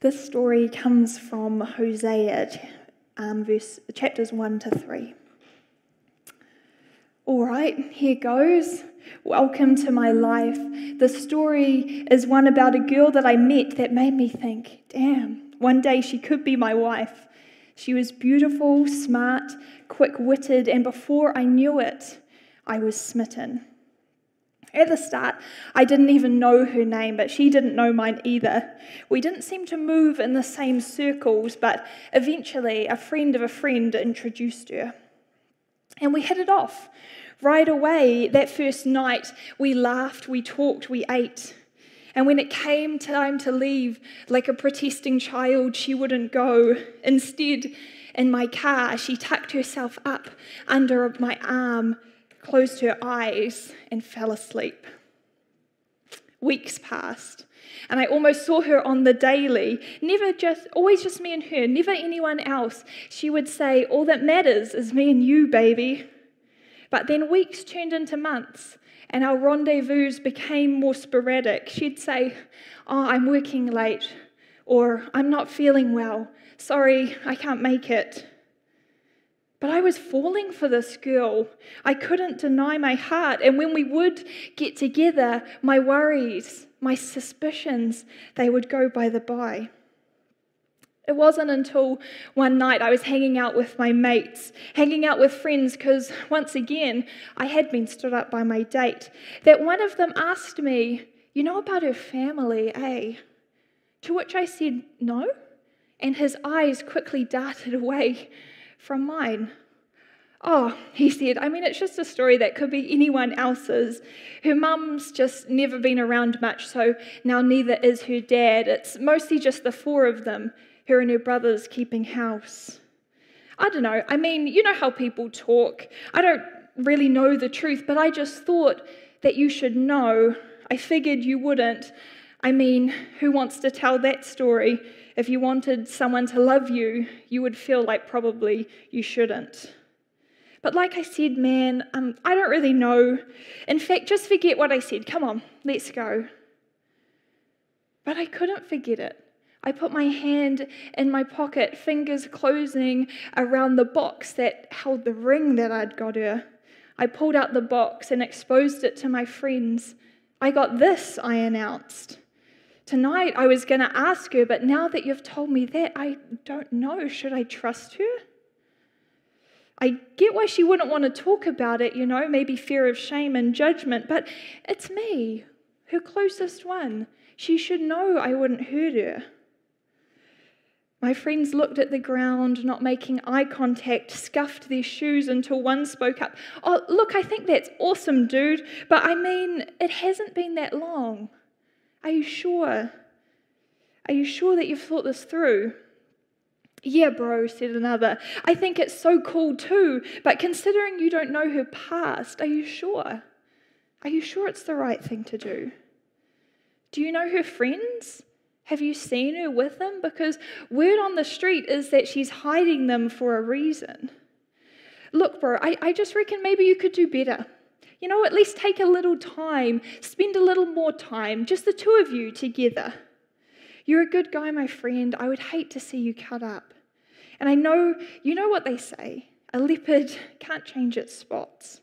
This story comes from Hosea, um, verse, chapters 1 to 3. All right, here goes. Welcome to my life. The story is one about a girl that I met that made me think, damn, one day she could be my wife. She was beautiful, smart, quick witted, and before I knew it, I was smitten. At the start, I didn't even know her name, but she didn't know mine either. We didn't seem to move in the same circles, but eventually, a friend of a friend introduced her. And we hit it off. Right away, that first night, we laughed, we talked, we ate. And when it came time to leave, like a protesting child, she wouldn't go. Instead, in my car, she tucked herself up under my arm closed her eyes, and fell asleep. Weeks passed, and I almost saw her on the daily. Never just, always just me and her, never anyone else. She would say, All that matters is me and you, baby. But then weeks turned into months, and our rendezvous became more sporadic. She'd say, Oh, I'm working late, or I'm not feeling well. Sorry, I can't make it. But I was falling for this girl. I couldn't deny my heart. And when we would get together, my worries, my suspicions, they would go by the by. It wasn't until one night I was hanging out with my mates, hanging out with friends, because once again, I had been stood up by my date, that one of them asked me, You know about her family, eh? To which I said, No. And his eyes quickly darted away from mine. Oh, he said, I mean, it's just a story that could be anyone else's. Her mum's just never been around much, so now neither is her dad. It's mostly just the four of them, her and her brothers, keeping house. I don't know. I mean, you know how people talk. I don't really know the truth, but I just thought that you should know. I figured you wouldn't. I mean, who wants to tell that story? If you wanted someone to love you, you would feel like probably you shouldn't. But like I said, man, um, I don't really know. In fact, just forget what I said. Come on, let's go. But I couldn't forget it. I put my hand in my pocket, fingers closing around the box that held the ring that I'd got her. I pulled out the box and exposed it to my friends. I got this, I announced. Tonight I was going to ask her, but now that you've told me that, I don't know. Should I trust her? I get why she wouldn't want to talk about it, you know, maybe fear of shame and judgment, but it's me, her closest one. She should know I wouldn't hurt her. My friends looked at the ground, not making eye contact, scuffed their shoes until one spoke up. Oh, look, I think that's awesome, dude, but I mean, it hasn't been that long. Are you sure? Are you sure that you've thought this through? Yeah, bro, said another. I think it's so cool too, but considering you don't know her past, are you sure? Are you sure it's the right thing to do? Do you know her friends? Have you seen her with them? Because word on the street is that she's hiding them for a reason. Look, bro, I, I just reckon maybe you could do better. You know, at least take a little time, spend a little more time, just the two of you together. You're a good guy, my friend. I would hate to see you cut up. And I know, you know what they say a leopard can't change its spots.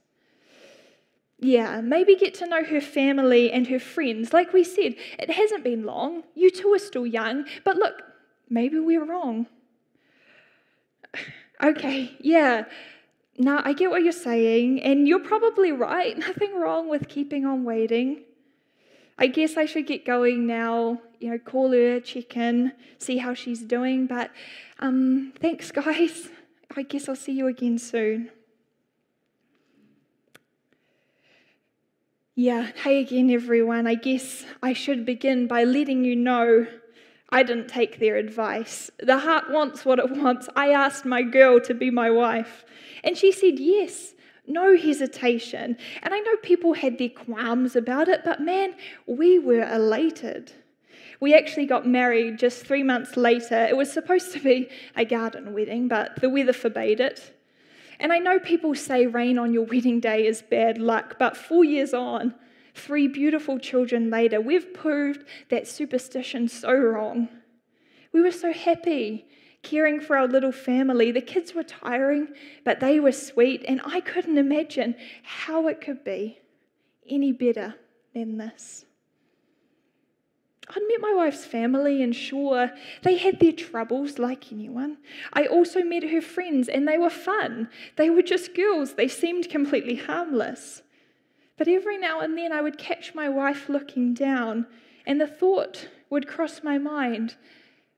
Yeah, maybe get to know her family and her friends. Like we said, it hasn't been long. You two are still young. But look, maybe we're wrong. Okay, yeah, no, I get what you're saying, and you're probably right. Nothing wrong with keeping on waiting. I guess I should get going now, you know, call her, check in, see how she's doing. But um, thanks, guys. I guess I'll see you again soon. Yeah, hey again, everyone. I guess I should begin by letting you know I didn't take their advice. The heart wants what it wants. I asked my girl to be my wife, and she said yes, no hesitation. And I know people had their qualms about it, but man, we were elated. We actually got married just three months later. It was supposed to be a garden wedding, but the weather forbade it. And I know people say rain on your wedding day is bad luck, but four years on, Three beautiful children later, we've proved that superstition so wrong. We were so happy caring for our little family. The kids were tiring, but they were sweet, and I couldn't imagine how it could be any better than this. I'd met my wife's family, and sure, they had their troubles like anyone. I also met her friends, and they were fun. They were just girls, they seemed completely harmless. But every now and then I would catch my wife looking down, and the thought would cross my mind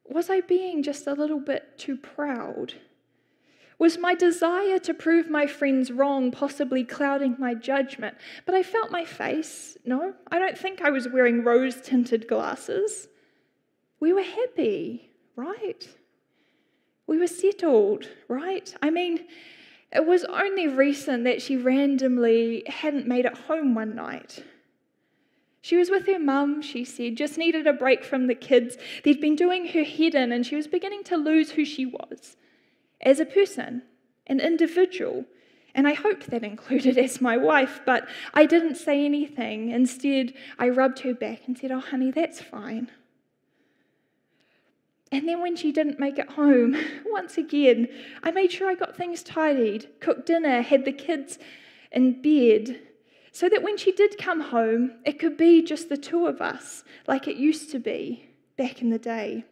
was I being just a little bit too proud? Was my desire to prove my friends wrong possibly clouding my judgment? But I felt my face. No, I don't think I was wearing rose tinted glasses. We were happy, right? We were settled, right? I mean, it was only recent that she randomly hadn't made it home one night. She was with her mum, she said, just needed a break from the kids. They'd been doing her head in, and she was beginning to lose who she was as a person, an individual. And I hoped that included as my wife, but I didn't say anything. Instead, I rubbed her back and said, Oh, honey, that's fine. And then when she didn't make it home, once again, I made sure I got things tidied, cooked dinner, had the kids in bed, so that when she did come home, it could be just the two of us, like it used to be back in the day.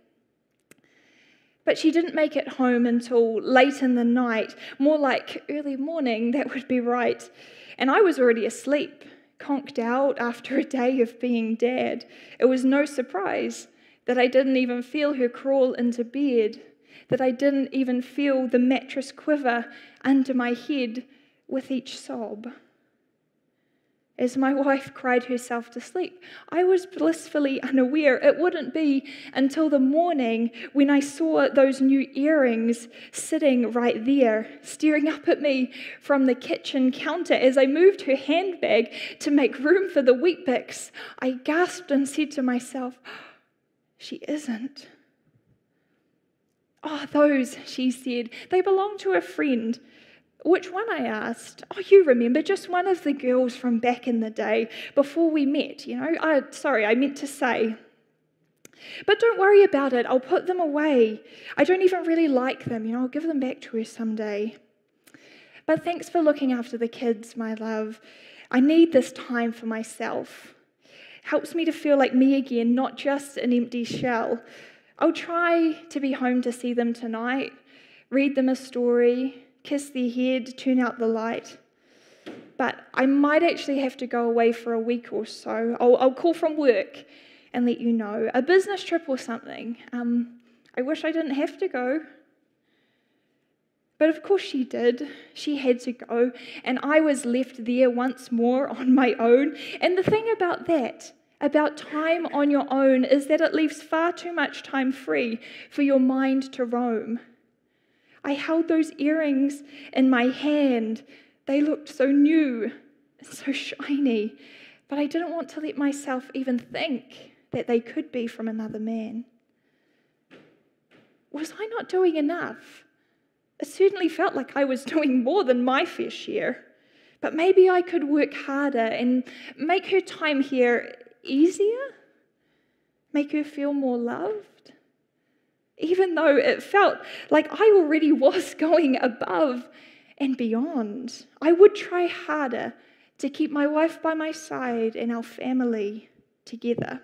But she didn't make it home until late in the night, more like early morning, that would be right. And I was already asleep, conked out after a day of being dad. It was no surprise that I didn't even feel her crawl into bed, that I didn't even feel the mattress quiver under my head with each sob as my wife cried herself to sleep. I was blissfully unaware. It wouldn't be until the morning when I saw those new earrings sitting right there, staring up at me from the kitchen counter as I moved her handbag to make room for the Weet-Bix. I gasped and said to myself, She isn't. Oh, those, she said, they belong to a friend. Which one? I asked. Oh, you remember, just one of the girls from back in the day before we met, you know? I, sorry, I meant to say. But don't worry about it, I'll put them away. I don't even really like them, you know, I'll give them back to her someday. But thanks for looking after the kids, my love. I need this time for myself. Helps me to feel like me again, not just an empty shell. I'll try to be home to see them tonight, read them a story, kiss their head, turn out the light. But I might actually have to go away for a week or so. I'll, I'll call from work and let you know. A business trip or something. Um, I wish I didn't have to go. But of course she did. She had to go. And I was left there once more on my own. And the thing about that, about time on your own, is that it leaves far too much time free for your mind to roam. I held those earrings in my hand. They looked so new so shiny, but I didn't want to let myself even think that they could be from another man. Was I not doing enough? It certainly felt like I was doing more than my fair share. But maybe I could work harder and make her time here easier, make her feel more loved even though it felt like I already was going above and beyond. I would try harder to keep my wife by my side and our family together.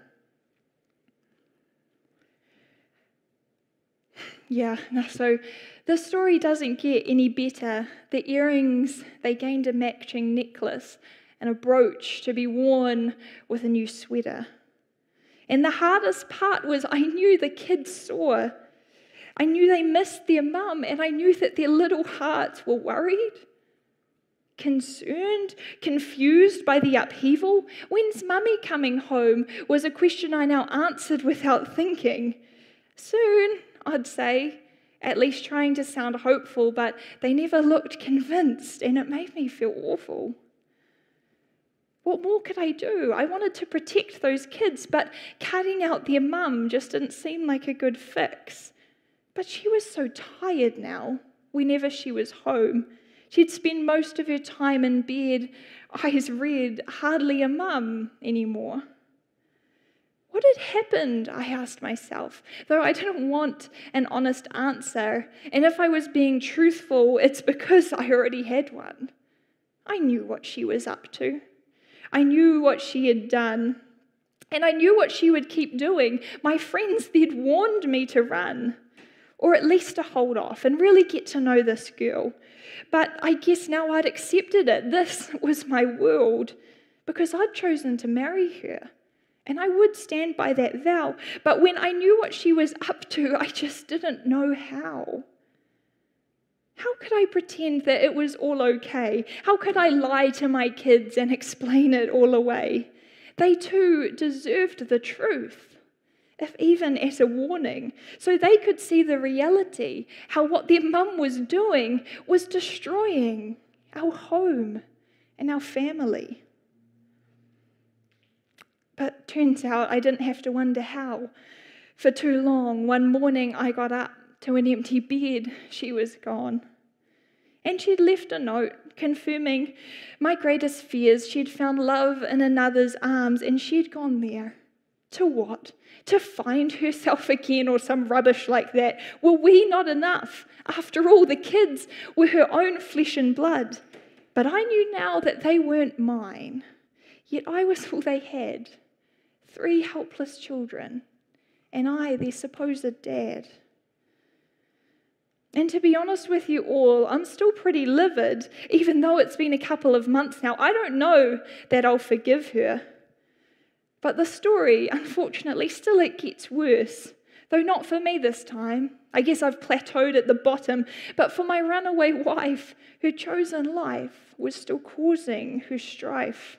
Yeah, so the story doesn't get any better. The earrings, they gained a matching necklace and a brooch to be worn with a new sweater. And the hardest part was I knew the kids saw. I knew they missed their mum, and I knew that their little hearts were worried, concerned, confused by the upheaval. When's mummy coming home? was a question I now answered without thinking. Soon, I'd say, at least trying to sound hopeful, but they never looked convinced, and it made me feel awful. What more could I do? I wanted to protect those kids, but cutting out their mum just didn't seem like a good fix. But she was so tired now whenever she was home. She'd spend most of her time in bed, eyes red, hardly a mum anymore. What had happened? I asked myself, though I didn't want an honest answer. And if I was being truthful, it's because I already had one. I knew what she was up to, I knew what she had done, and I knew what she would keep doing. My friends, they'd warned me to run, or at least to hold off and really get to know this girl. But I guess now I'd accepted it. This was my world because I'd chosen to marry her. And I would stand by that vow. But when I knew what she was up to, I just didn't know how. How could I pretend that it was all okay? How could I lie to my kids and explain it all away? They too deserved the truth, if even as a warning, so they could see the reality how what their mum was doing was destroying our home and our family. But turns out I didn't have to wonder how. For too long, one morning I got up to an empty bed. She was gone. And she'd left a note confirming my greatest fears. She'd found love in another's arms and she'd gone there. To what? To find herself again or some rubbish like that. Were we not enough? After all, the kids were her own flesh and blood. But I knew now that they weren't mine, yet I was all they had three helpless children, and I, their supposed dad. And to be honest with you all, I'm still pretty livid, even though it's been a couple of months now. I don't know that I'll forgive her. But the story, unfortunately, still it gets worse. Though not for me this time. I guess I've plateaued at the bottom. But for my runaway wife, her chosen life was still causing her strife.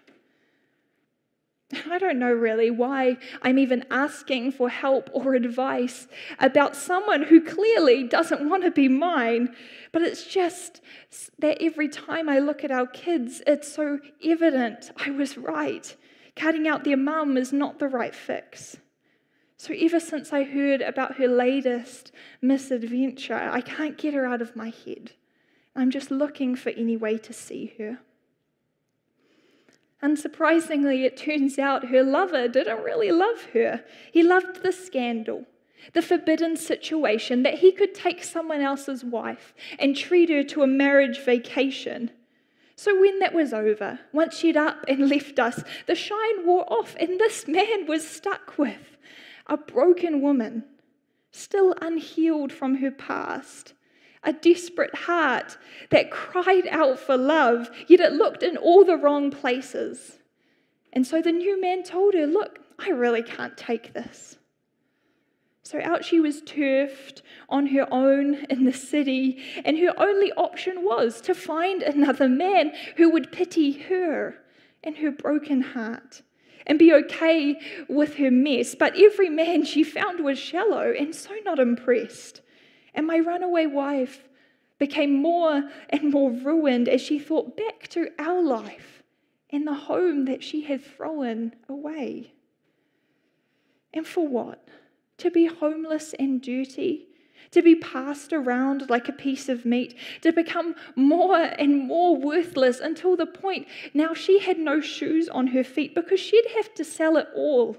I don't know really why I'm even asking for help or advice about someone who clearly doesn't want to be mine. But it's just that every time I look at our kids, it's so evident I was right. Cutting out their mum is not the right fix. So, ever since I heard about her latest misadventure, I can't get her out of my head. I'm just looking for any way to see her. Unsurprisingly, it turns out her lover didn't really love her. He loved the scandal, the forbidden situation that he could take someone else's wife and treat her to a marriage vacation. So, when that was over, once she'd up and left us, the shine wore off, and this man was stuck with a broken woman, still unhealed from her past a desperate heart that cried out for love, yet it looked in all the wrong places. And so the new man told her, Look, I really can't take this. So out she was turfed on her own in the city, and her only option was to find another man who would pity her and her broken heart and be okay with her mess. But every man she found was shallow and so not impressed. And my runaway wife became more and more ruined as she thought back to our life and the home that she had thrown away. And for what? To be homeless and dirty, to be passed around like a piece of meat, to become more and more worthless until the point now she had no shoes on her feet because she'd have to sell it all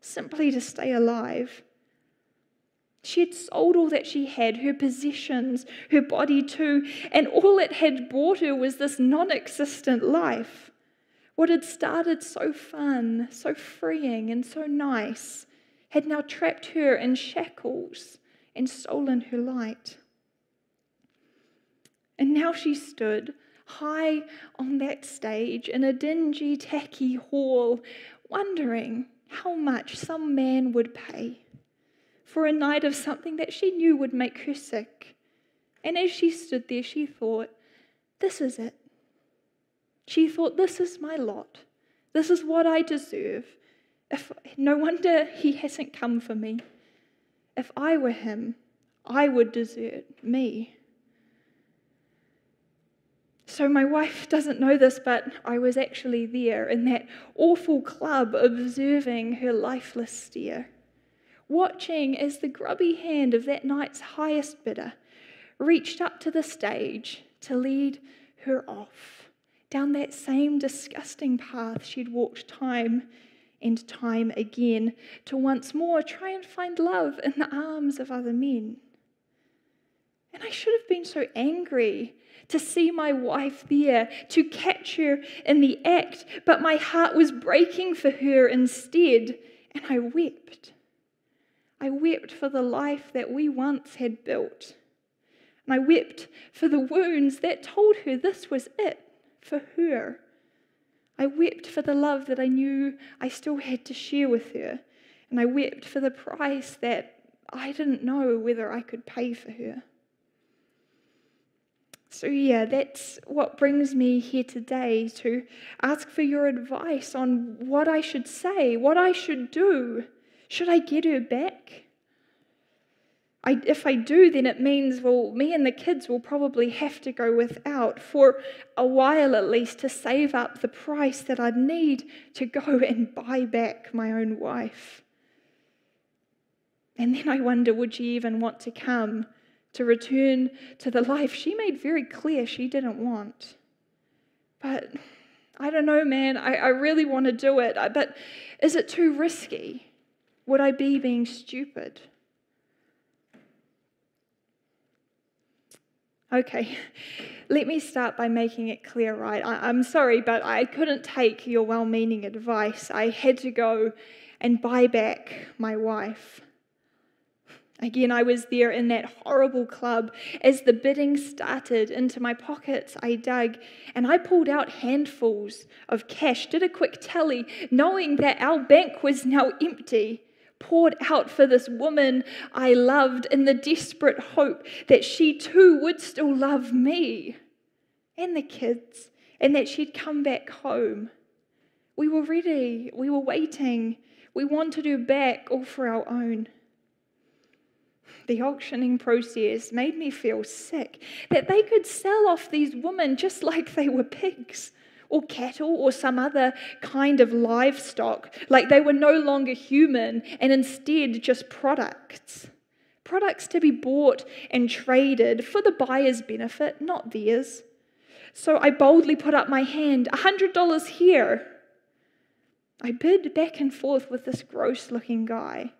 simply to stay alive. She had sold all that she had, her possessions, her body too, and all it had bought her was this non existent life. What had started so fun, so freeing, and so nice had now trapped her in shackles and stolen her light. And now she stood high on that stage in a dingy, tacky hall, wondering how much some man would pay for a night of something that she knew would make her sick. And as she stood there, she thought, This is it. She thought, This is my lot. This is what I deserve. If, no wonder he hasn't come for me. If I were him, I would desert me. So, my wife doesn't know this, but I was actually there in that awful club observing her lifeless stare watching as the grubby hand of that night's highest bidder reached up to the stage to lead her off down that same disgusting path she'd walked time and time again to once more try and find love in the arms of other men. And I should have been so angry to see my wife there, to catch her in the act, but my heart was breaking for her instead, and I wept. I wept for the life that we once had built. And I wept for the wounds that told her this was it for her. I wept for the love that I knew I still had to share with her. And I wept for the price that I didn't know whether I could pay for her. So, yeah, that's what brings me here today to ask for your advice on what I should say, what I should do. Should I get her back? I, if I do, then it means, well, me and the kids will probably have to go without for a while at least to save up the price that I'd need to go and buy back my own wife. And then I wonder, would she even want to come to return to the life she made very clear she didn't want? But I don't know, man. I, I really want to do it. But is it too risky? Would I be being stupid? Okay, let me start by making it clear, right? I, am sorry, but I couldn't take your well meaning advice. I had to go and buy back my wife. Again, I was there in that horrible club. As the bidding started into my pockets, I dug and I pulled out handfuls of cash, did a quick tally, knowing that our bank was now empty poured out for this woman I loved in the desperate hope that she too would still love me and the kids and that she'd come back home. We were ready, we were waiting, we wanted her back all for our own. The auctioning process made me feel sick that they could sell off these women just like they were pigs or cattle or some other kind of livestock, like they were no longer human and instead just products. Products to be bought and traded for the buyer's benefit, not theirs. So I boldly put up my hand, a $100 here. I bid back and forth with this gross looking guy.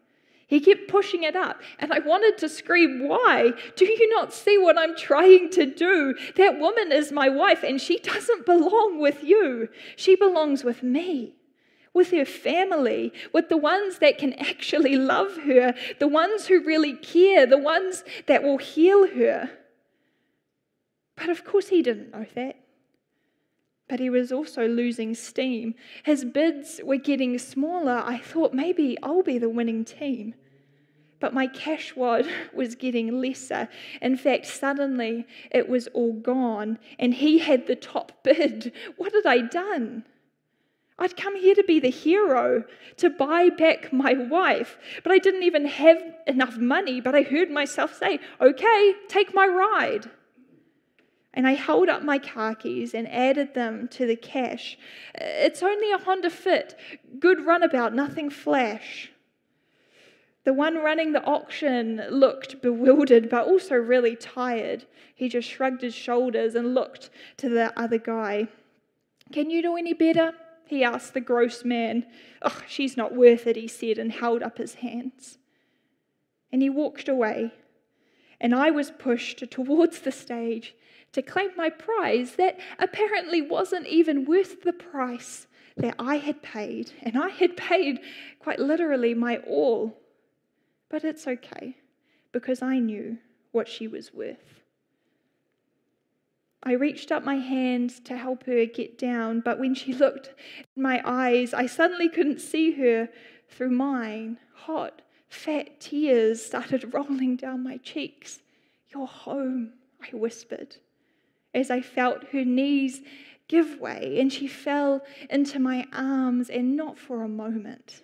He kept pushing it up, and I wanted to scream, Why? Do you not see what I'm trying to do? That woman is my wife, and she doesn't belong with you. She belongs with me, with her family, with the ones that can actually love her, the ones who really care, the ones that will heal her. But of course, he didn't know that. But he was also losing steam. His bids were getting smaller. I thought maybe I'll be the winning team but my cash wad was getting lesser. In fact, suddenly it was all gone, and he had the top bid. What had I done? I'd come here to be the hero, to buy back my wife, but I didn't even have enough money. But I heard myself say, Okay, take my ride. And I held up my car keys and added them to the cash. It's only a Honda Fit, good runabout, nothing flash. The one running the auction looked bewildered, but also really tired. He just shrugged his shoulders and looked to the other guy. Can you do any better? He asked the gross man. Oh, she's not worth it, he said, and held up his hands. And he walked away. And I was pushed towards the stage to claim my prize that apparently wasn't even worth the price that I had paid. And I had paid quite literally my all. But it's okay because I knew what she was worth. I reached up my hand to help her get down, but when she looked in my eyes, I suddenly couldn't see her through mine. Hot, fat tears started rolling down my cheeks. You're home, I whispered, as I felt her knees give way and she fell into my arms, and not for a moment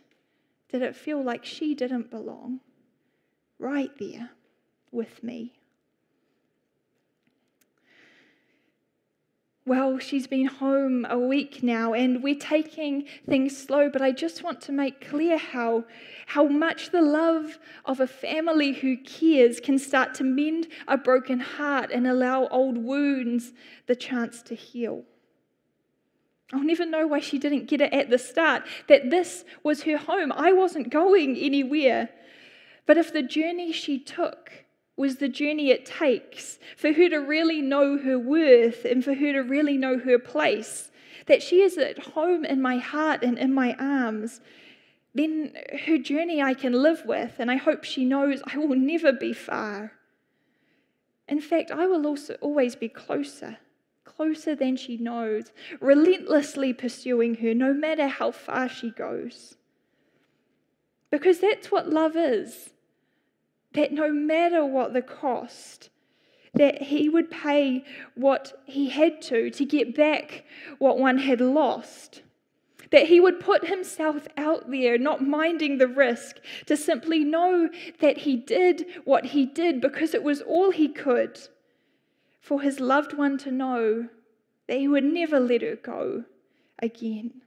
did it feel like she didn't belong right there with me. Well, she's been home a week now and we're taking things slow, but I just want to make clear how, how much the love of a family who cares can start to mend a broken heart and allow old wounds the chance to heal. I'll never know why she didn't get it at the start, that this was her home. I wasn't going anywhere. But if the journey she took was the journey it takes for her to really know her worth and for her to really know her place, that she is at home in my heart and in my arms, then her journey I can live with, and I hope she knows I will never be far. In fact, I will also always be closer closer than she knows, relentlessly pursuing her no matter how far she goes. Because that's what love is. That no matter what the cost, that he would pay what he had to to get back what one had lost. That he would put himself out there, not minding the risk, to simply know that he did what he did because it was all he could for his loved one to know that he would never let her go again.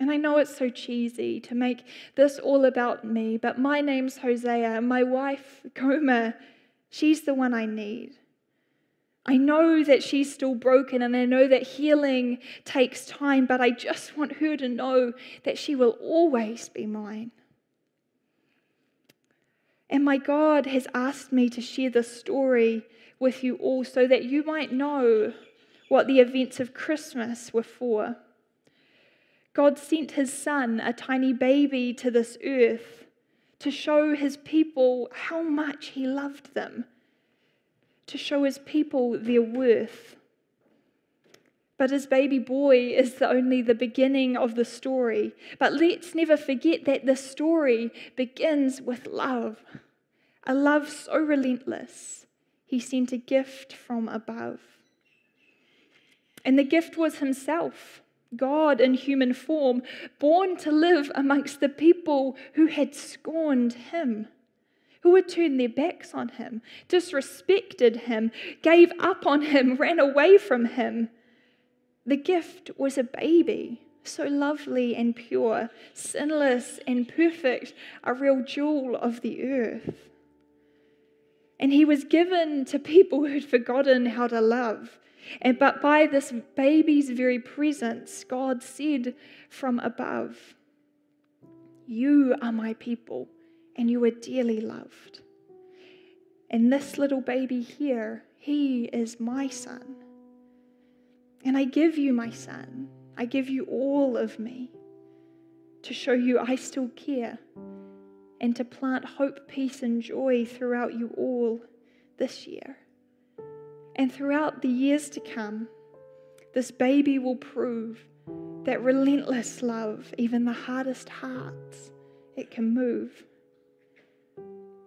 And I know it's so cheesy to make this all about me, but my name's Hosea, and my wife, Gomer, she's the one I need. I know that she's still broken, and I know that healing takes time, but I just want her to know that she will always be mine. And my God has asked me to share this story with you all so that you might know what the events of Christmas were for. God sent his son, a tiny baby, to this earth to show his people how much he loved them, to show his people their worth. But his baby boy is only the beginning of the story. But let's never forget that the story begins with love a love so relentless, he sent a gift from above. And the gift was himself, God in human form, born to live amongst the people who had scorned him who had turned their backs on him, disrespected him, gave up on him, ran away from him. The gift was a baby, so lovely and pure, sinless and perfect, a real jewel of the earth. And he was given to people who'd forgotten how to love. And but by this baby's very presence, God said from above, You are my people, and you are dearly loved. And this little baby here, he is my son. And I give you my son. I give you all of me to show you I still care and to plant hope, peace, and joy throughout you all this year. And throughout the years to come, this baby will prove that relentless love, even the hardest hearts, it can move.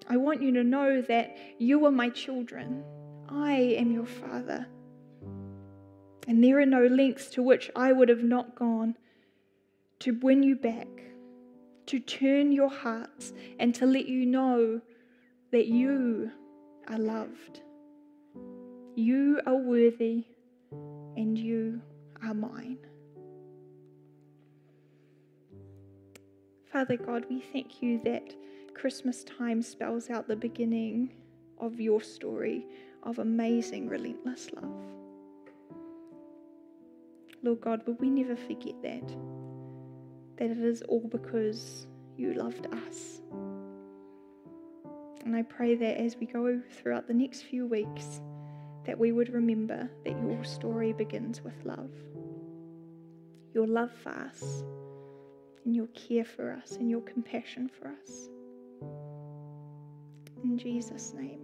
I want you to know that you are my children. I am your father. And there are no lengths to which I would have not gone to win you back, to turn your hearts, and to let you know that you are loved. You are worthy, and you are mine. Father God, we thank you that Christmas time spells out the beginning of your story of amazing, relentless love. Lord God, will we never forget that? That it is all because you loved us. And I pray that as we go throughout the next few weeks, that we would remember that your story begins with love. Your love for us, and your care for us, and your compassion for us. In Jesus' name.